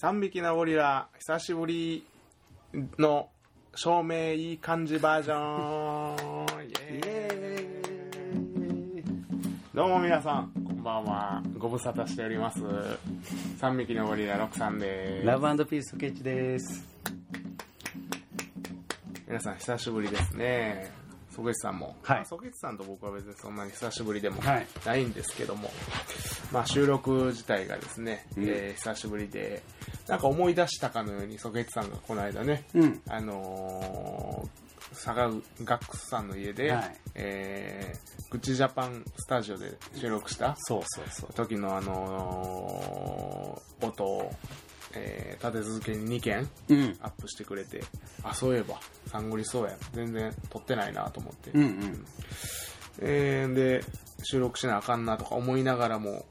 3匹のゴリラ久しぶりの照明いい感じバージョン。イエーイ。どうも皆さんこんばんは。ご無沙汰しております。3匹のゴリラ6さんです。ラブピースケッチです。皆さん久しぶりですねソゲチさんも、はい。まあソゲチさんと僕は別にそんなに久しぶりでもはい。ないんですけども、まあ収録自体がですね、うん。えー久しぶりでなんか思い出したかのようにソゲチさんがこの間ね、うん。あのー、佐賀ガックスさんの家で、はい。えー、グチジャパンスタジオで収録したそうそうそう。時のあのー音を、えー立て続けに2件うん。アップしてくれてあそういえばサンゴリそうや。全然撮ってないなと思って、うんうん。えーで収録しなあかんなとか思いながらも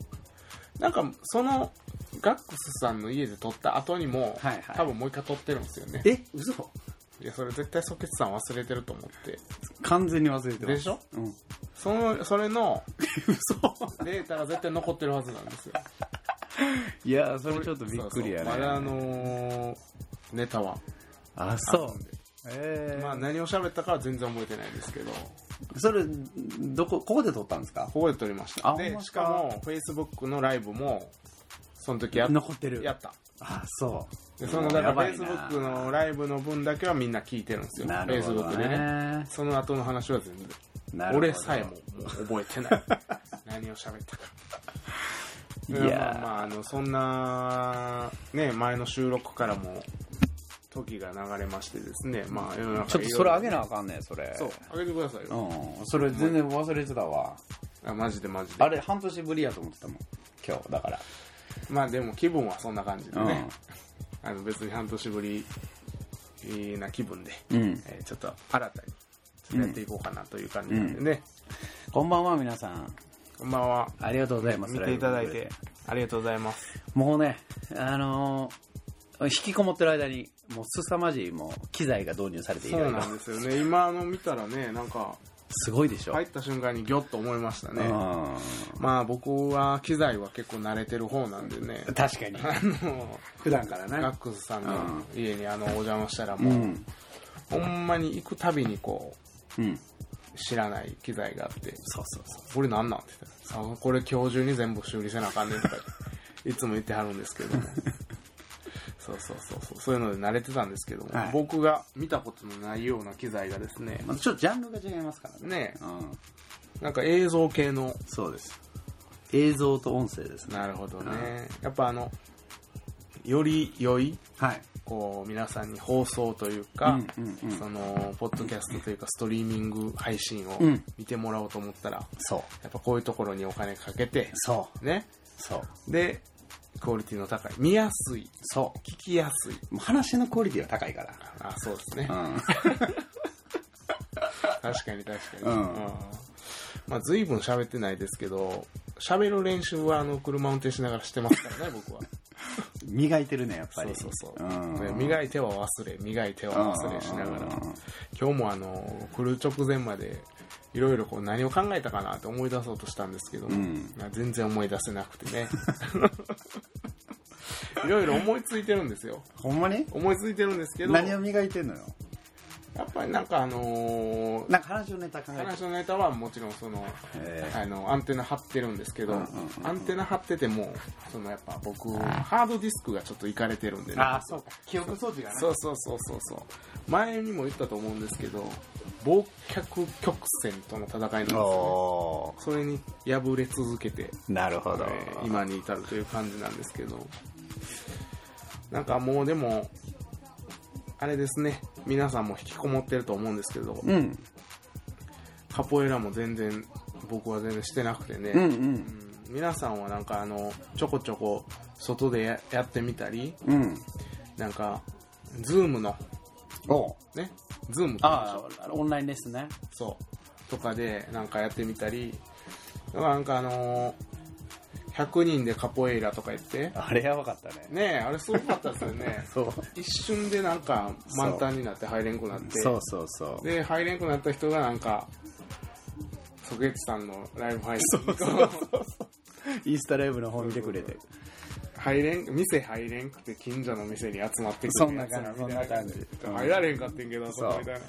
なんかそのガックスさんの家で撮った後にも、はいはい。多分もう一回撮ってるんですよね。え、嘘？いやそれ絶対ソケツさん忘れてると思って。完全に忘れてます。でしょ？うん。そのそれの 嘘。データが絶対残ってるはずなんですよ いや、それちょっとびっくりやね。まだあのーネタは。あ、あそうええまあ何を喋ったかは全然覚えてないですけど。それ、どこ、ここで撮ったんですか？ここで撮りました。であほんまか？しかも Facebook のライブもその時やっ残ってる。やった。あ、そう。でそのだからやばいな。Facebook のライブの分だけはみんな聞いてるんですよ。なるほど Facebook でね。ね。その後の話は全然。なるほど俺さえももう覚えてない。何を喋ったかいやまあまああのそんなね前の収録からも時が流れましてですねまあ世の中ちょっとそれあげななあかんねんそれ。そうあげてくださいよ、うん。それ全然忘れてたわ。あマジでマジであれ、半年ぶりやと思ってたもん。今日、だから。まあでも気分はそんな感じでね、うあの別に半年ぶりな気分で、ん。うん。えーちょっと新たにちょっとやっていこうかなという感じなんでね、こんばんは、皆さん。こんばんはありがとうございます。見ていただいてありがとうございますもうね、あのー引きこもってる間に、もう凄まじいもう機材が導入されていそうるなんですよね今あの見たらねなんかすごいでしょ。入った瞬間にギョッと思いましたね、うまあ僕は機材は結構慣れてる方なんでねん。確かに。あの普段からね。ガックスさんの家にあのお邪魔したらもう、うん。ほんまに行くたびにこうん。う知らない機材があってそうそうそう。これなんなん？って言ったらさこれ今日中に全部修理せなあかんねんとか いつも言ってはるんですけども そうそうそうそうそういうので慣れてたんですけども、はい僕が見たことのないような機材がですねまたちょっとジャンルが違いますからね。ねうん。なんか映像系のそうです。映像と音声ですね。なるほどねやっぱあのより良いはい。こう皆さんに放送というか、うんうんうんそのポッドキャストというかストリーミング配信をうん見てもらおうと思ったら、そう。やっぱこういうところにお金かけてそう。ねそう。でクオリティの高い見やすいそ聞きやすい。う。もう話のクオリティは高いから。あ、そうですね。うん。確かに確かに。うんまあ、随分喋ってないですけど、喋る練習はあの車運転しながらしてますからね、僕は。磨いてるね、やっぱり。そうそうそう。うんで磨いては忘れ、磨いては忘れしながら。今日もあの、来る直前まで、いろいろこう何を考えたかなって思い出そうとしたんですけども、うんまあ全然思い出せなくてね。いろいろ思いついてるんですよ。ほんまに？思いついてるんですけど、何を磨いてんのよ。やっぱりなんかあのーなんか話のネタ考えて。話のネタはもちろんそのえあのアンテナ張ってるんですけど、うんうんうんアンテナ張っててもそのやっぱ僕ハードディスクがちょっといかれてるんでね。ああ、そうか。記憶装置がね。そうそうそうそうそう。前にも言ったと思うんですけど忘却曲線との戦いなんですよ、おね、それに敗れ続けて、ーなるほど。えー今に至るという感じなんですけど。なんかもうでもあれですね。皆さんも引きこもってると思うんですけど、うん。カポエラも全然僕は全然してなくてね、うんう。うん。ん皆さんはなんかあのちょこちょこ外でややってみたり。うん。なんか Zoom の。お。ね？ Zoom あょ？あ、オンラインレッスンね。そう。とかでなんかやってみたり。なんかあのー100人でカポエイラとか言ってあれやばかったね。ねえあれすごかったですよねそう。一瞬でなんか満タンになって入れんくなってそうそうそう。で入れんくなった人がなんかソケツさんのライブ配信にインスタライブの方見てくれて。入入れん店入れんくて近所の店に集まってくるそんな感じそんな感じうん入られへんかってんけどそうこみたいな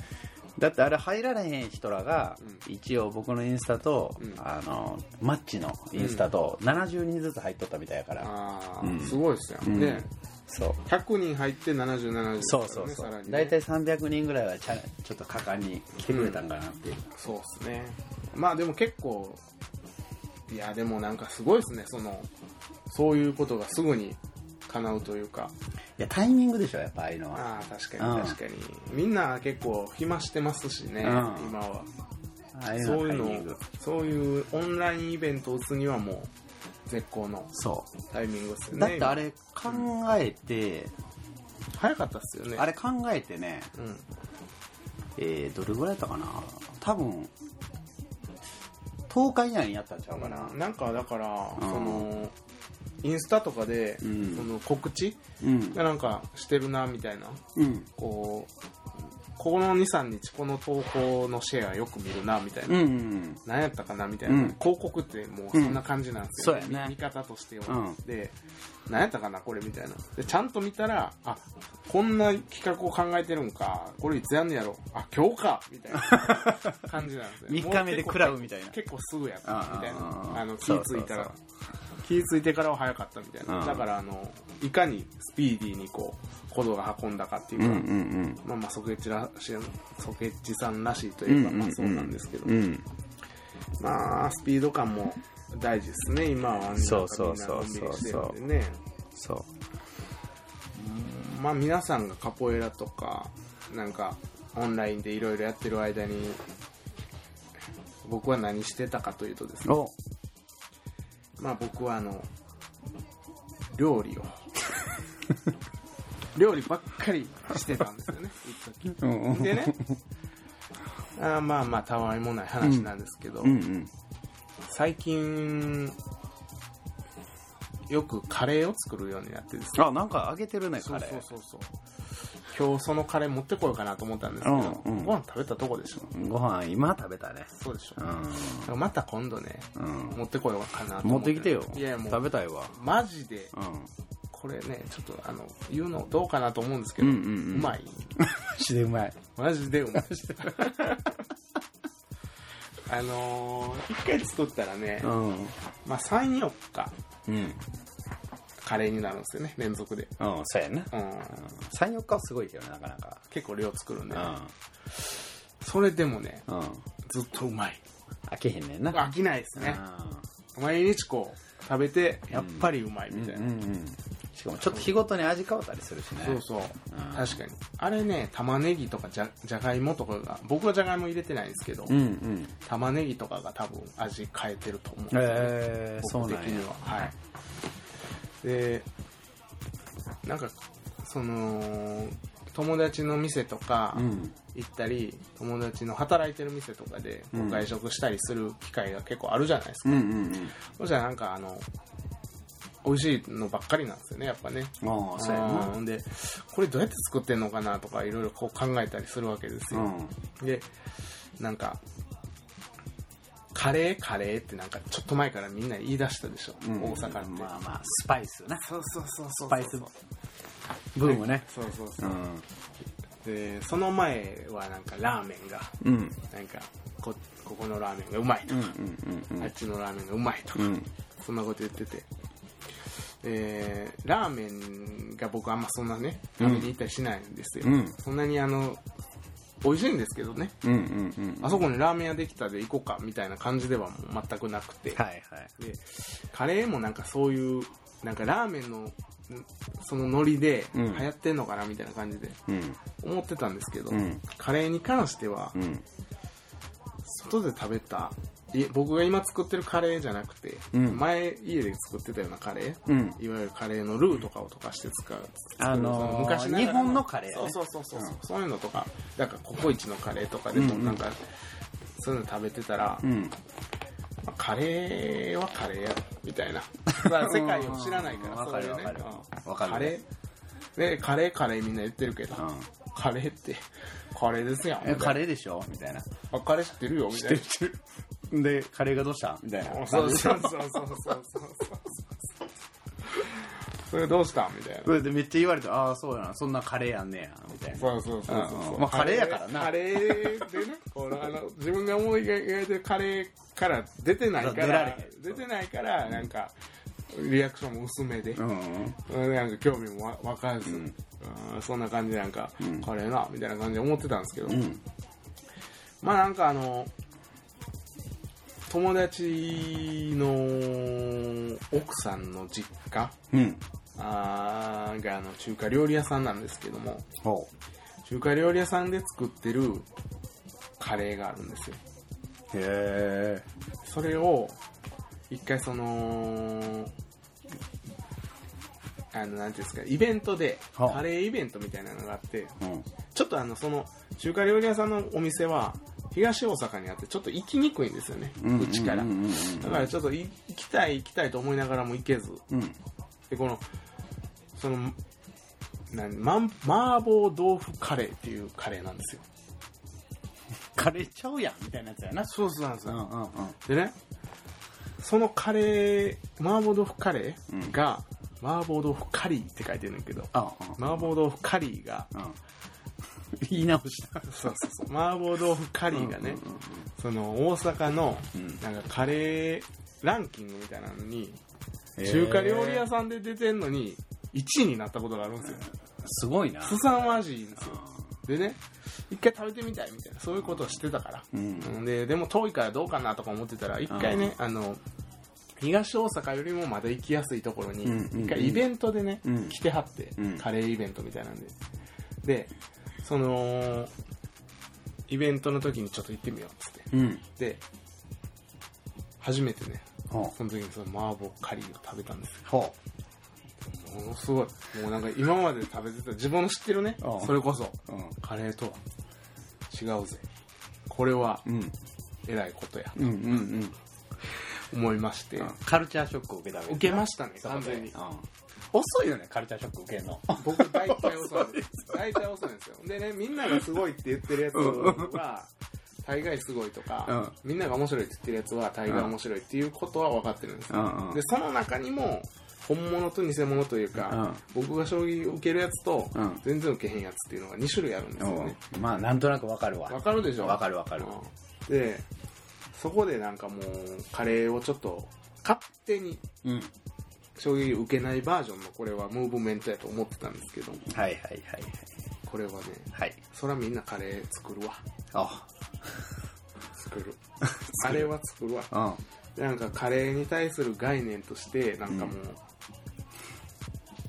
だってあれ入られへん人らが、う一応僕のインスタと、うん。あのマッチのインスタと70人ずつ入っとったみたいやから、ああ、うん。すごいですよ、うん。ね。そう。100人入って7070ですそうそうそう、さらにね。大体300人ぐらいはちゃちょっと果敢に来てくれたんかなっていう、そうっすね。まあでも結構いやでもなんかすごいですね。そのそういうことがすぐに叶うというか。いやタイミングでしょやっぱああいうのは。ああ確かにうん。確かに。みんな結構暇してますしね、うん。今は。ああいうそういうのそういうオンラインイベントを打つにはもう絶好のそタイミングですようね。だってあれ考えて、早かったっすよねあれ考えてねうん。えー、どれぐらいだったかな。多分10日以内にやったんちゃうかな、なんかだから、うん。そのインスタとかで、うん。その告知うん。がなんかしてるなみたいな。うん。こうこの23日この投稿のシェアよく見るなみたいな、うんうん何やったかなみたいな、うん。広告ってもうそんな感じなんですよ、うん。ね。見方としては、うんで何やったかなこれみたいな。でちゃんと見たらあこんな企画を考えてるんか。これいつやんねやろ。あ今日か。みたいな 感じなんですよ。3日目で食らうみたいな。結構すぐやったみたいあな。あの気そうぃついたら。そう気ぃついてからは早かったみたいな、うん。だからあのいかにスピーディーにこうコードが運んだかっていうか、うんうんまあまあソケッチらしソケッチさんらしいとうんいうか、まあそうなんですけど、うん。まあスピード感も大事ですね今はそうそうそうそうみんなのんびりしてるんでね。そう。まあ皆さんがカポエラとかなんかオンラインでいろいろやってる間に僕は何してたかというとですね。おまあ僕はあの料理を。料理ばっかりしてたんですよね一時。うんうん。でねあーまあまあたわいもない話なんですけど、うんうん。最近よくカレーを作るようになってですね。あなんか揚げてるねそうカレー。そうそうそう今日そのカレー持ってこようかなと思ったんですけど、うんうん。ご飯食べたとこでしょ。ご飯今食べたね。そうでしょ。うだからまた今度ねんうん。持ってこようかなと思持ってきてよ。いやもう食べたいわ。マジでうん。これねちょっとあの言うのどうかなと思うんですけど、うんうんうん。まい？マジでうまい。マジでうまい。あのー、一回作ったらね、うん。まあ34日うんカレーになるんですよね連続で、うんそうやな。うん、34日はすごいけどねなかなか。結構量作るんで、うそれでもねんうん。ずっとうまい。飽きへんねんな。飽きないですね。毎日こう食べてやっぱりうまいみたいな、うんうんうんしかもちょっと日ごとに味変わったりするしね。そうそう、ん。確かに。あれね玉ねぎとかじゃじゃがいもとかが僕はじゃがいも入れてないんですけど、うんうん。玉ねぎとかが多分味変えてると思う。んですよねえー、そうなんや。僕的には。はいでなんかその友達の店とかうん。行ったり、友達の働いてる店とかで外食したりする機会が結構あるじゃないですか、うんうんそしたらなんかあの美味しいのばっかりなんですよねやっぱね。うんああそうやな。うんでこれどうやって作ってんのかなとかいろいろこう考えたりするわけですよ、うん。でなんかカレーカレーってなんかちょっと前からみんな言い出したでしょ、うん。大阪って、まあまあスパイスなそうそうそうそうスパイスブームね。そうそうそう、う。ん。でその前はなんかラーメンがうん。なんかこここのラーメンがうまいとか、あっちのラーメンがうまいとか、うん。そんなこと言ってて。でラーメンが僕あんまそんなね食べに行ったりしないんですよ、うん。そんなにあの美味しいんですけどね。うんうんうんあそこにラーメン屋できたで行こうかみたいな感じではもう全くなくて、はいはい。でカレーもなんかそういうなんかラーメンのんそのノリでうん。流行ってんのかなみたいな感じでうん。思ってたんですけど、うん。カレーに関してはうん。外で食べたい僕が今作ってるカレーじゃなくて、うん。前家で作ってたようなカレー、うん。いわゆるカレーのルーとかを溶かして使う。あのー作るそながら日本のカレー？やねそうそうそうそう、そういうのとか。なんかココイチのカレーとかでもうんうん。なんか、そういうの食べてたら、うん。まあカレーはカレーやろみたいな。まあ世界を知らないからうん。そういうね。わかるわかカレー？でカレーカレーみんな言ってるけど、うん。カレーってカレーですやん。えカレーでしょ？みたいな。あカレー知ってるよみたいなでカレーがどうした？みたいな。そうそうそうそうそうそうそれどうした？んみたいな。それでめっちゃ言われて、ああ、そうやな、そんなカレーやんねや、みたいな。そうそうそうそうまあカレーやからな。カレーでねこのあの自分が思い描いてるカレーから出てないか出ら出てないからなんかリアクションも薄めで、うん。うん。なんか興味もわわかず、ん。うんそんな感じでなんか、ん。カレーなみたいな感じで思ってたんですけど、うん。まあなんかあの友達の奥さんの実家うん。あーがあの中華料理屋さんなんですけどもほ中華料理屋さんで作ってるカレーがあるんですよう。へえ。それを一回そのあのなんていうんですかイベントではあカレーイベントみたいなのがあってうん。ちょっとあのその中華料理屋さんのお店は東大阪にあってちょっと行きにくいんですよねうちからうんうんうんだからちょっとい行きたい行きたいと思いながらも行けずうん。でこのそのなんまん麻婆豆腐カレーっていうカレーなんですよ カレーちゃうやん、みたいなやつやな。そうそうなんですうんうんうん。でねそのカレー麻婆豆腐カレーが、麻婆豆腐カリーって書いてるんだけどあ麻婆豆腐カリーがうん。言い直した。そうそうそう。麻婆豆腐カリーがね、その大阪のうん。なんかカレーランキングみたいなのに中華料理屋さんで出てんのに1位になったことがあるんですよ。すごいな。凄まじいんですよ。でね一回食べてみたいみたいなそういうことをしてたから、うん。うん。ででも遠いからどうかなとか思ってたら一回ね、あの東大阪よりもまだ行きやすいところに一回イベントでね、うん。来てはって、うん。カレーイベントみたいなんで。でそのイベントの時にちょっと行ってみようっつってうん。で初めてねほその時にその麻婆カリーを食べたんですよう。ほものすごいもうなんか今まで食べてた自分の知ってるねうんそれこそう。うん。カレーとは違うぜこれはうん。えらいことやうんうんうん。思いまして、カルチャーショックを受けたわけ受けましたね完全にうん遅いよね、カルチャーショック受けるの。僕大体遅いです。大体遅いんですよ。でねみんながすごいって言ってるやつは大概すごいとか、みんなが面白いって言ってるやつは大概面白いっていうことは分かってるんですよ、うんうんでその中にも本物と偽物というか、僕が将棋受けるやつと、うん。全然受けへんやつっていうのが2種類あるんですよね、う。んまあ、なんとなくわかるわ。わかるでしょ？わかるわかる。うん。でそこでなんかもうカレーをちょっと勝手にうん。衝撃受けないバージョンのこれはムーブメントやと思ってたんですけどはいはいはいはい。これはねはい。そらみんなカレー作るわ。あ、作る。カレーは作るわ。うん。でなんかカレーに対する概念としてなんかもう、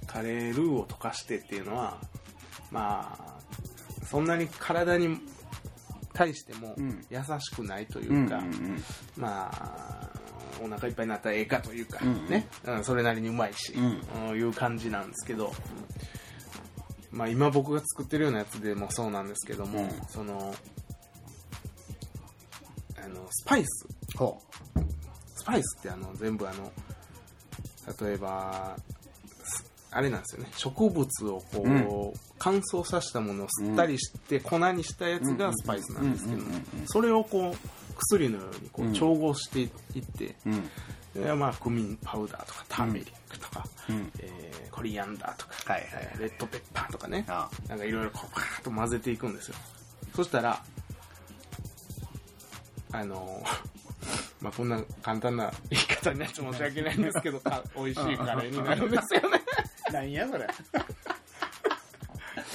カレールーを溶かしてっていうのはまあそんなに体に対してもうん。優しくないというんうか、うん。まあお腹いっぱいになったらええかというか、うんね、うんそれなりにうまいし、うん。うんいう感じなんですけど、まあ、今僕が作ってるようなやつでもそうなんですけども、うん。そのあのスパイス。ほスパイスってあの全部あの例えばすあれなんですよね。植物をこう、うん。乾燥させたものを吸ったりして、粉にしたやつがスパイスなんですけどうんうんうんうん。それをこう薬のようにこううん調合していって。でまあ、クミンパウダーとかターメリックとか、うん。えーコリアンダーとか、はいはいはいレッドペッパーとかねあなんかいろいろこうパーッと混ぜていくんですよそしたらあの まあこんな簡単な言い方になって申し訳ないんですけど か美味しいカレーになるんですよね 何やそれ。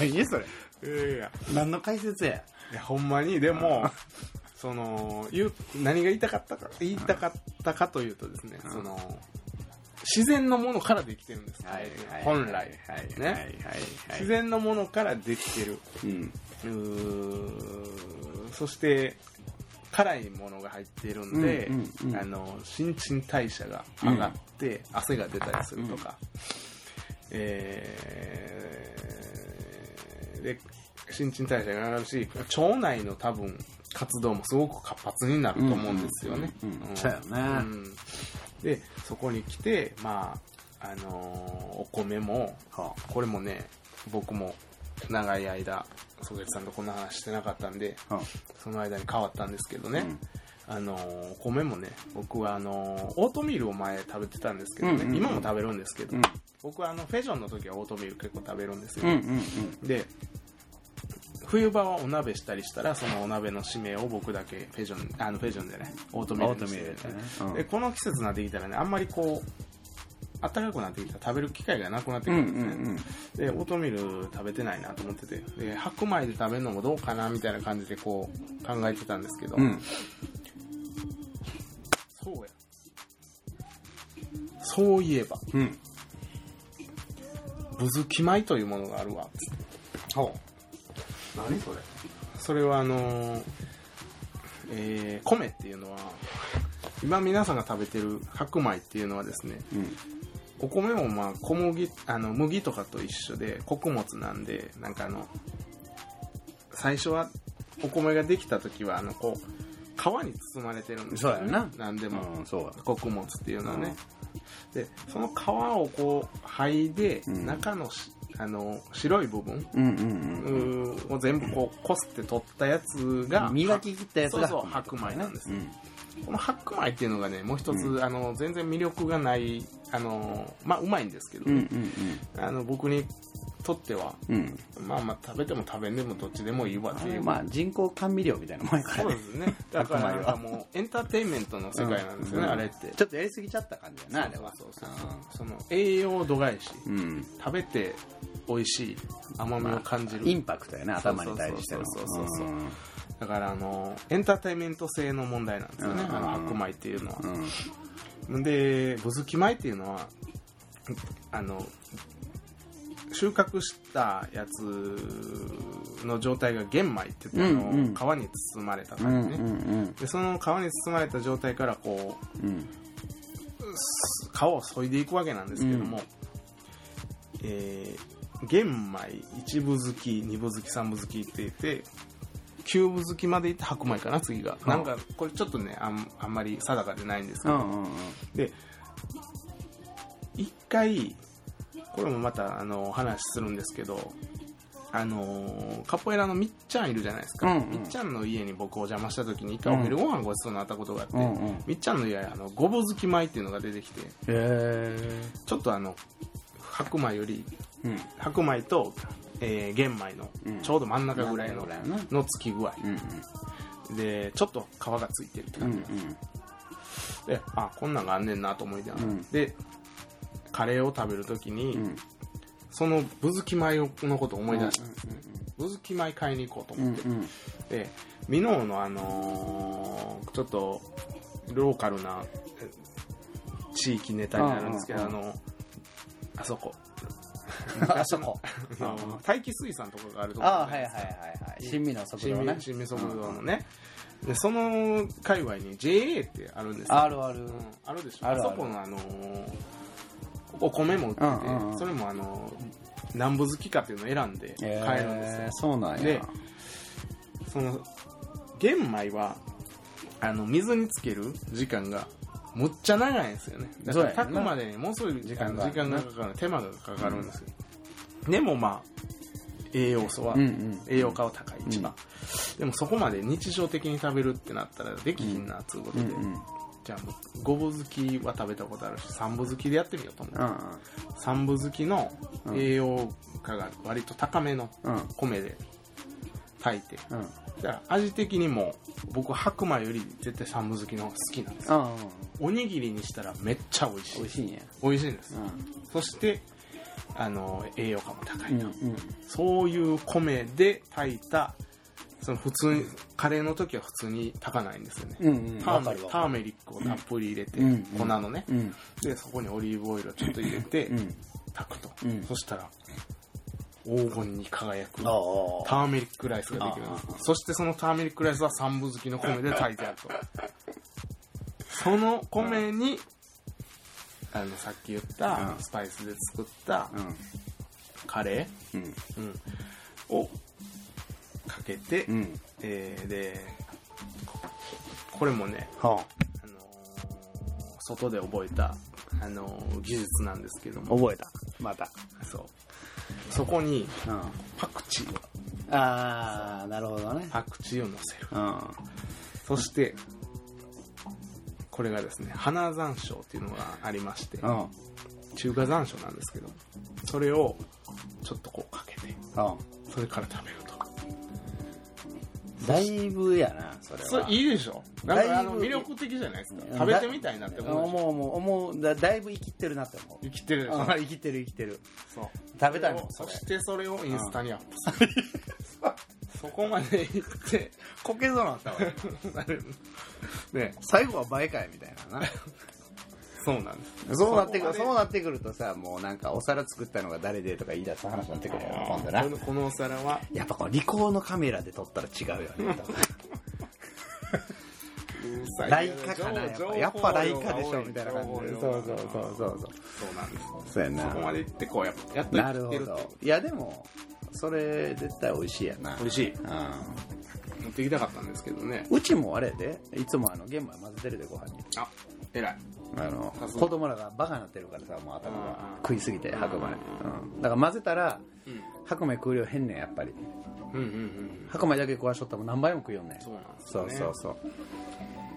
何やそれ。いやいや何の解説や。いやほんまにでもその言う何が言いたかったか言いたかったかというとですね、うん。その自然のものからできてるんです、本来、はいね、はいはいはい。自然のものからできてる。うん。そして辛いものが入っているんで、うんうんうん。あの新陳代謝が上がって、汗が出たりするとか、えーで新陳代謝が上がるし腸内の多分活動もすごく活発になると思うんですよね。そうやね。うん。でそこに来てまああのーお米もはこれもね僕も長い間ソゲツさんとこんな話してなかったんであ。はその間に変わったんですけどね、うん。あのーお米もね僕はあのーオートミールを前食べてたんですけどね、うんうんうん。今も食べるんですけど、うん。僕はあのフェジョンの時はオートミール結構食べるんですよ、で冬場はお鍋したりしたらそのお鍋の締めを僕だけフェジョンあのフェジョンでねオートうん。ミールね。うんでこの季節になってきたらねあんまりこう暖かくなってきたら食べる機会がなくなってくうんうるんですね、んうん。でオートミール食べてないなと思っててで白米で食べるのもどうかなみたいな感じでこう考えてたんですけど、うん。そうやそういえばうん。ぶずき米というものがあるわつってほ何それ？それはあのーえー米っていうのは今皆さんが食べてる白米っていうのはですねう。うん。お米もまあ小麦あの麦とかと一緒で穀物なんでなんかあの最初はお米ができた時はあのこう皮に包まれてるんですよ、ね、そうやななんでも、うん。穀物っていうのはね、でその皮をこう剥いで、うん中のしあの白い部分。を全部こうこすって取ったやつがうん。磨き切ったやつがそうそう。白米なんです。ようん。この白米っていうのがねもう一つ、うあの全然魅力がないあのまあうまいんですけどうんうね、ん。あの僕にとってはうん。まあまあ食べても食べんでもどっちでもいいわっていう、まあ人工甘味料みたいなもんやから。ねそうで。すね。だからもうエンターテインメントの世界なんですよね、うん。あれって。ちょっとやりすぎちゃった感じやな、あれは。そうそうその栄養度外視。うん。食べて美味しい甘みを感じる、インパクトやね、頭に対しての。そうそうそうそう。うん。だからあのエンターテインメント性の問題なんですよね、うん。あの白米っていうのは、うん。でぶずき米っていうのはあの収穫したやつの状態が玄米って言って、あのうん。うん皮に包まれたうんう感じね、ん。でその皮に包まれた状態からこううん。す皮を削いでいくわけなんですけども、えー玄米一分好き二分好き三分好きって言って九分好きまでいって白米かな次が、うん。なんかこれちょっとねあんあんまり定かでないんですけど、うんうんうん。で一回これもまたあの話するんですけどあのカポエラのみっちゃんいるじゃないですか、うんうん。みっちゃんの家に僕お邪魔した時に一回お昼ご飯ごちそうになったことがあって、うんうん。みっちゃんの家はあのごぼ好き米っていうのが出てきてへちょっとあの白米よりーうん。白米と、えー玄米のうん。ちょうど真ん中ぐらいの,、のつき具合。うんうん。でちょっと皮がついてるってうん感じ、であこんなんがあんねんなと思いながら、うん。でカレーを食べる時に、うん。うん。そのぶずき米のことを思い出したんですね、ぶずき米買いに行こうと思って、うんうん。で箕面のあのーちょっとローカルなえ地域ネタになるんですけど、あのあそこあそこ？あの大気水産とかがあるとこああ、はいはいはいはい。新味の速度ね。新味速度のね、でその界隈に JA ってあるんですよあるある。うんあるでしょあそこのあのーお米も売ってて、うんうんうん。それもあのー何部好きかっていうのを選んで買えるんですよ、えーそうなんや。でその玄米はあの水につける時間がむっちゃ長いんですよね。だから炊くまでにものすごい時間時間が時間がかかる手間がかかるんですよ、でもまあ栄養素は、うんうん。栄養価は高い一番、でもそこまで日常的に食べるってなったらできひんなっつうことで、うんうん。じゃあもうごぼ好きは食べたことあるし三部好きでやってみようと思って、うん三部好きのうん栄養価が割と高めのうん。米で炊いてうん。うん。だから味的にも僕白米より絶対三部好きの方が好きなんですああ、おにぎりにしたらめっちゃ美味しい美味しいんや。美味しいんです、うそしてあの栄養価も高いん。と、うん。そういう米で炊いたその普通にカレーの時は普通に炊かないんですよね、うんうん。ターメリックをたっぷり入れて、うん粉のね、うん。でそこにオリーブオイルをちょっと入れてうん。炊くと、うんそしたら黄金に輝く。ターメリックライスができるんですそしてそのターメリックライスは三分好きの米で炊いてあるとその米にあのさっき言ったうんスパイスで作ったうん。カレうん。ー、うん、をかけて、うん。えーでこれもね、はあのー外で覚えた、あのー技術なんですけどあ。も覚えた。また。そうそこにうん。パクチーをああ、なるほどね。パクチーを乗せるうん。そしてこれがですね花山椒っていうのがありましてうん。中華山椒なんですけどそれをちょっとこうかけてうんそれから食べるとだいぶやなそれは。それいいでしょ。なんかあのだいぶ魅力的じゃないですか。うん食べてみたいなって思う思う思う思うだだいぶ生きってるなって思う。生きてるでしょ。あ生きてる生きてる。そう。食べたいもんそしてそれをインスタにアップする。そこまで行って。こけそうなったわ。ね最後は倍かいみたいななそうなんです。そうなってくるそうなってくるとさもうなんかお皿作ったのが誰でとか言い出す話になってくるよ今度な。このこのお皿は？やっぱこのリコーのカメラで撮ったら違うよねライカかなやっぱやっぱライカでしょみたいな感じで。そうそうそうそうそう。そうなんです。そうやな。そこまで行ってこうやっぱやっと。なるほど。いやでもそれ絶対美味しいやな。美味しい。うん。持ってきたかったんですけどね。うちもあれで。いつもあの玄米混ぜてるでご飯に。あ偉いあの子供らがバカになってるからさもう頭が。うん食いすぎて白米、うん。うん、だから混ぜたらうん。白米食う量変ねんやっぱり。うんうんうん白米だけ食わしとったら何倍も食うよんねん。そうなんですそうそうそう。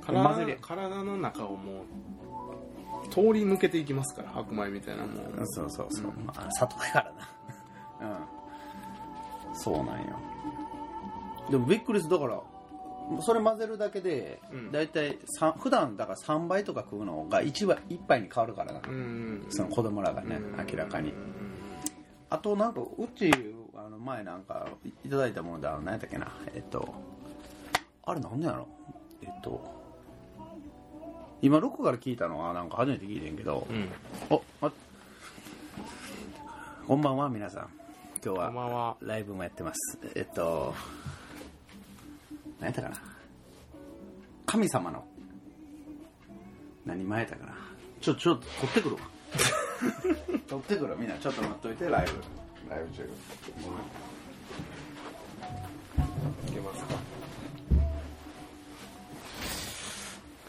体体の中をもう通り抜けていきますから白米みたいなもん。そうそうそう、まあ砂糖やからな。うん。そうなんよ。でもびっくりする。だからそれ混ぜるだけでうん。大体さ普段だから3倍とか食うのが 1, 杯1杯に変わるからな、その子供らがねうん。明らかに。うん。あとなんかうちあの前なんかいいただいたものであの何やったっけな。えっとあれなんでやろ？えっと今ロックから聞いたのはなんか初めて聞いてんけど、うん。おあこんばんは皆さん。今日は。ライブもやってます。えっと何やったかな。神様の。何前やったかな。ちょちょっと取ってくるわ。取ってくるわ。みんなちょっと待っといてライブ。ライブ中。いけますか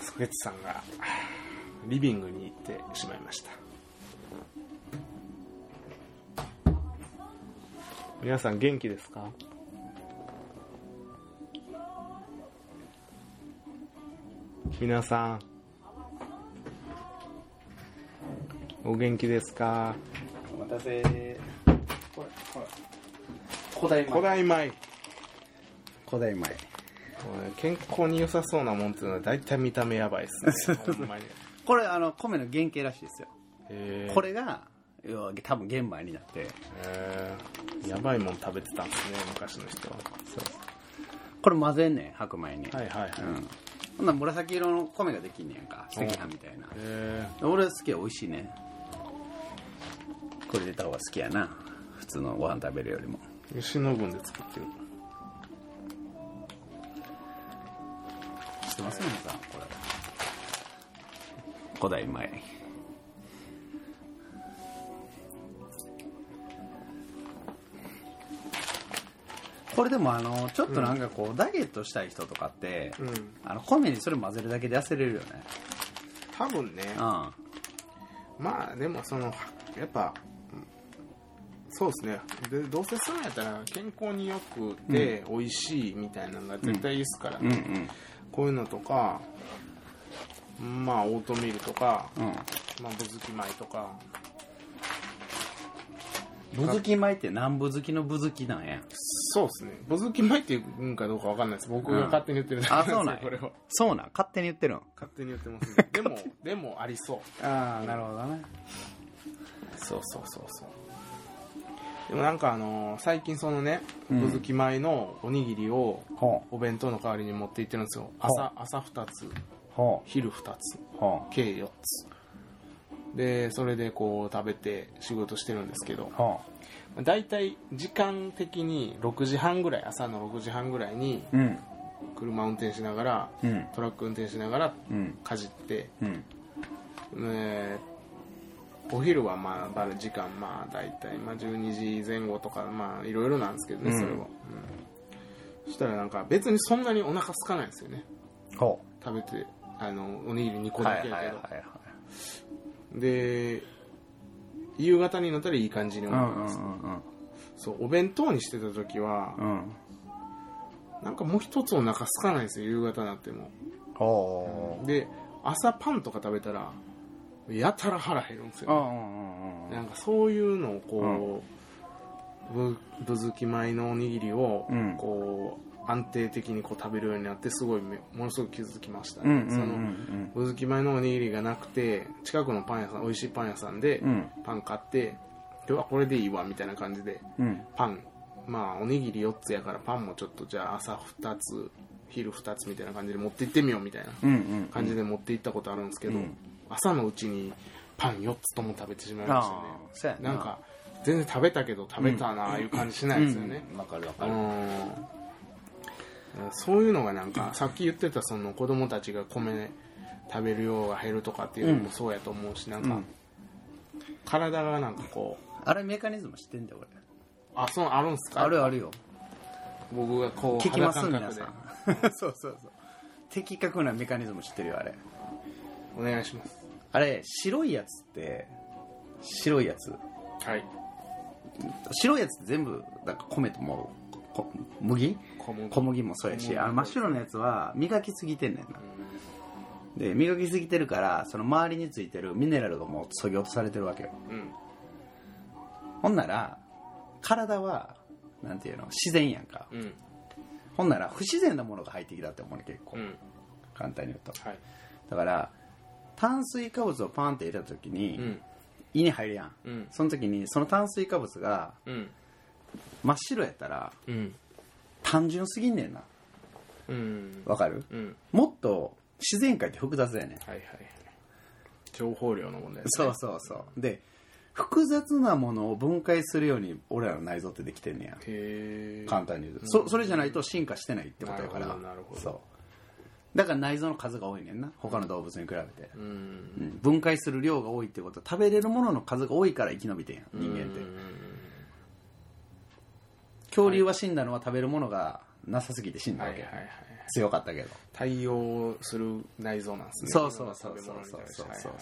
ソゲッチさんがリビングに行ってしまいました。皆さん元気ですか？皆さん。お元気ですか？お待たせ。これこれ。古代古代米。古代米。健康に良さそうなもんっていうのは大体見た目やばいっすね。これあの米の原型らしいですよ。これが多分玄米になって。やばいもん食べてたんですね昔の人は。これ混ぜんねん白米に。はいはいはい、うんほんなら紫色の米ができんねやんか赤飯みたいな。へ俺は好きや美味しいね。これ入れた方が好きやな。普通のご飯食べるよりも。え吉野郡で作ってる。知ってます皆さんこれ。古代米これでもあのちょっとなんかこう、ダイエットしたい人とかって、うん。あの米にそれ混ぜるだけで痩せれるよね。多分ね。うん。まあでもそのやっぱうんそうですね。でどうせするんやったら健康によくて美味しいみたいなのが絶対いいっすからね、うん。うん。こういうのとかまあオートミールとか、うん。まあ、ぶずき米とか。ぶずき米って南部好きのぶずきなんや？そうですね。ぶずき米って言うんかどうかわかんないです。僕が勝手に言ってるだけあそうなんや。これをそうなん？勝手に言ってるん勝手に言ってますね。でもでもありそう。ああなるほどね。そうそうそうそう。でもなんかあのー最近そのねうん。ぶずき米のおにぎりをほお弁当の代わりに持って行ってるんですよ。ほ朝朝2つう。ほ昼2つう。ほ計4つ。でそれでこう食べて仕事してるんですけど。う。ほ大体時間的に6時半ぐらい朝の6時半ぐらいにううん。車運転しながらうん。トラック運転しながらうん。かじって、うん。えーお昼はまあバル時間まあ大体まあ12時前後とかまあいろいろなんですけどね、うん。それは、うん。そしたらなんか別にそんなにお腹空かないんですよね。ほ食べてあのおにぎり2個うだけやけど、はい。で夕方になったらいい感じにうんうん思います、うん。そうお弁当にしてた時はうんうんなんかもう一つお腹空かないんですよ夕方になっても。ほで朝パンとか食べたらやたら腹減るんですよ、うんうんうんなんかそういうのをこう、ぶぶずき米のおにぎりをうん。こう安定的にこう食べるようになってすごいめものすごく気づきました。ね、うんうんうん。そのぶずき米のおにぎりがなくて近くのパン屋さん美味しいパン屋さんでうん。パン買って今日はこれでいいわみたいな感じでうん。パン。まあおにぎり4つやからパンもちょっとじゃあ朝2つ昼2つみたいな感じで持って行ってみようみたいなうんうん感じで持って行ったことあるんですけど、うん。朝のうちにパン4つとも食べてしまいましたね。な。なんか全然食べたけど食べたなあいう感じしないですよね、うん。わかるわかる。うんそういうのがなんかさっき言ってたその子供たちが米食べる量が減るとかっていうのもそうやと思うしなんかうん。体がなんかこうあれメカニズム知ってんだよ俺あそうあるんすか？あるあるよ。僕がこう聞きます皆さん そうそうそう。的確なメカニズム知ってるよあれ。お願いします。あれ白いやつって白いやつ。はい。白いやつって全部なんか米とも麦？小麦。小麦もそうやしあの真っ白のやつは磨きすぎてんねんな。で磨きすぎてるからその周りについてるミネラルがもうそぎ落とされてるわけよ。うん。ほんなら体はなんていうの自然やんか。うん。ほんなら不自然なものが入ってきたって思うね結構、うん。簡単に言うと。はい。だから炭水化物をパンって入れた時に、うん。胃に入るやん。うん。その時にその炭水化物がうん。真っ白やったらうん単純すぎんねんな。うん。わかる？うん。もっと自然界って複雑だよねはいはい情報量の問題ですね。そうそうそう。で複雑なものを分解するように俺らの内臓ってできてんねや。へえ簡単に言うと、そそれじゃないと進化してないってことやから。なるほどなるほど。そう。だから内臓の数が多いねんな。他の動物に比べて、うん。うん。分解する量が多いってこと。は食べれるものの数が多いから生き延びてんや人間って恐竜は死んだのは食べるものがなさすぎて死んだわけ、はいはいはい強かったけど。対応する内臓なんですねそうそうそうそうそうそうそう。はいはい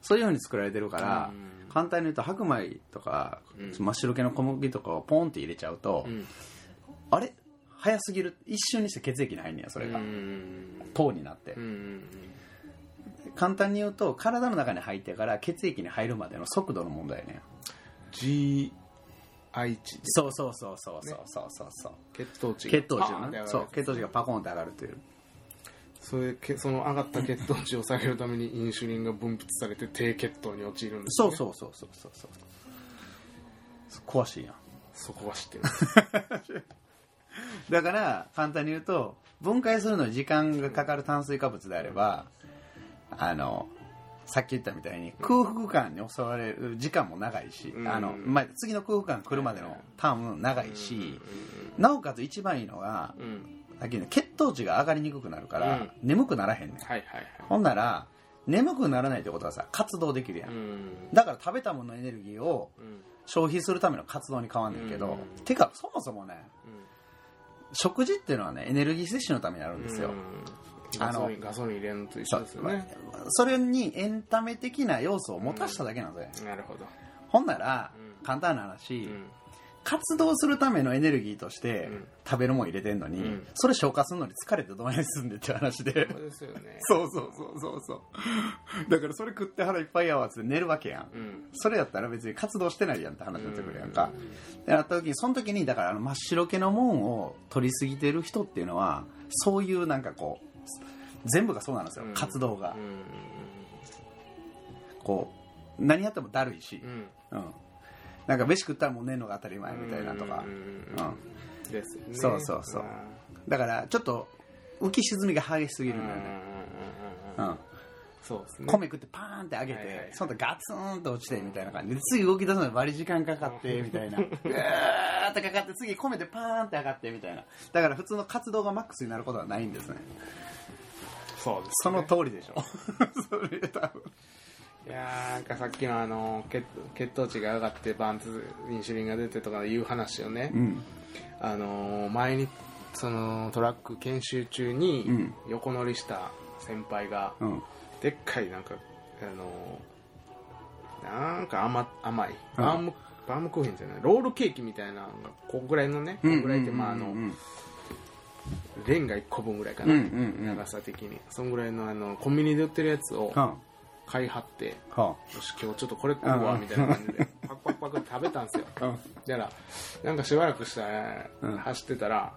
そういうふうに作られてるからうん。簡単に言うと白米とかうん。真っ白系の小麦とかをポンって入れちゃうと、うん。あれ？早すぎる。一瞬にして血液に入んねやそれが、うん。糖になって、簡単に言うと体の中に入ってから血液に入るまでの速度の問題ね GI 値そうそうそうそうそうそうそうそう。血糖値が。血糖値がるがなそう血糖値がパコンって上がるという。それけその上がった血糖値を下げるためにインシュリンが分泌されて低血糖に陥るんですよ、ね、そうそうそうそうそうそう詳しいや。んそこは知ってる。だから簡単に言うと分解するのに時間がかかる炭水化物であればあのさっき言ったみたいに空腹感に襲われる時間も長いし、うん。あのまあ、次の空腹感来るまでのタームも長いし、なおかつ一番いいのがさっきの血糖値が上がりにくくなるから、うん。眠くならへんねん。ほんなら眠くならないってことはさ活動できるやん、うん。だから食べたもののエネルギーをうん。消費するための活動に変わんねんけど、うん。てかそもそもね食事っていうのはねエネルギー摂取のためにあるんですよ、ガソリンガソリン入れるのと一緒ですよね。それにエンタメ的な要素を持たしただけなんで。すよ、なるほど。ほんなら、うん。簡単な話、うん。活動するためのエネルギーとしてうん。食べるもん入れてんのに、うん。それ消化するのに疲れてどないすんでって話で。そうですよね。そうそうそうそうそう。だからそれ食って腹いっぱいやわっつって寝るわけやん。うん。それやったら別に活動してないやんって話になってくるやんか、でなった時にその時にだからあの真っ白系のもんを取りすぎてる人っていうのはそういうなんかこう全部がそうなんですよ、うん。活動が。う、ん。こう何やってもだるいし。う、ん。うん。なんか飯食ったらもう寝るのが当たり前みたいなとか、うんね。そうそうそう。だからちょっと浮き沈みが激しすぎるんだよね、ううんんそうですね。米食ってパーンって上げて、はいはいその後ガツンと落ちてみたいな感じで次動き出すのにバリ時間かかってみたいな。うーってかかって次米でパーンって上がってみたいな。だから普通の活動がマックスになることはないんですねそうですその通りでしょ。それ多分。いやーなんかさっきのあの血血糖値が上がってバンとインシュリンが出てとかいう話をね、うん。あのー前にそのトラック研修中にうん。横乗りした先輩が、うん。でっかいなんかあのーなんか甘甘いうん。バーム、バームクーヘンじゃないロールケーキみたいなのがこんぐらいのねこんぐらいってまああの、うんレンガ1個分ぐらいかな、うんうんうん。長さ的に。そんぐらいのあのコンビニで売ってるやつをうん買い張って、はよし、今日ちょっとこれ食うわ、うんみたいな感じで、パクパクパクって食べたんですよ。あ。うん。だから、なんかしばらくしたら、ねうん。走ってたら、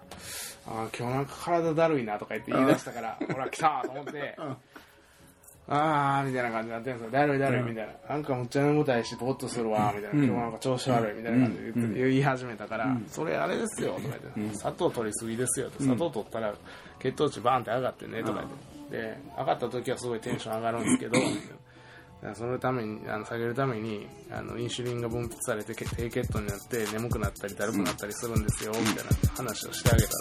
あー今日なんか体だるいなとか言って言い出したから、ほら、来たと思って、うんあーみたいな感じになってるんですよ。だるいだるいみたいな。なんかむっちゃ眠たいし、ぼーっとするわ、みたいな。今日なんか調子悪いみたいな感じで言い始めたから、それあれですよ、とか言って、砂糖取りすぎですよ、と。砂糖取ったら血糖値バーンって上がってね、とか言って。で、上がった時はすごいテンション上がるんですけど、そのために、あの下げるためにあのインシュリンが分泌されてけ低血糖になって眠くなったりだるくなったりするんですよ、みたいな話をしてあげたら、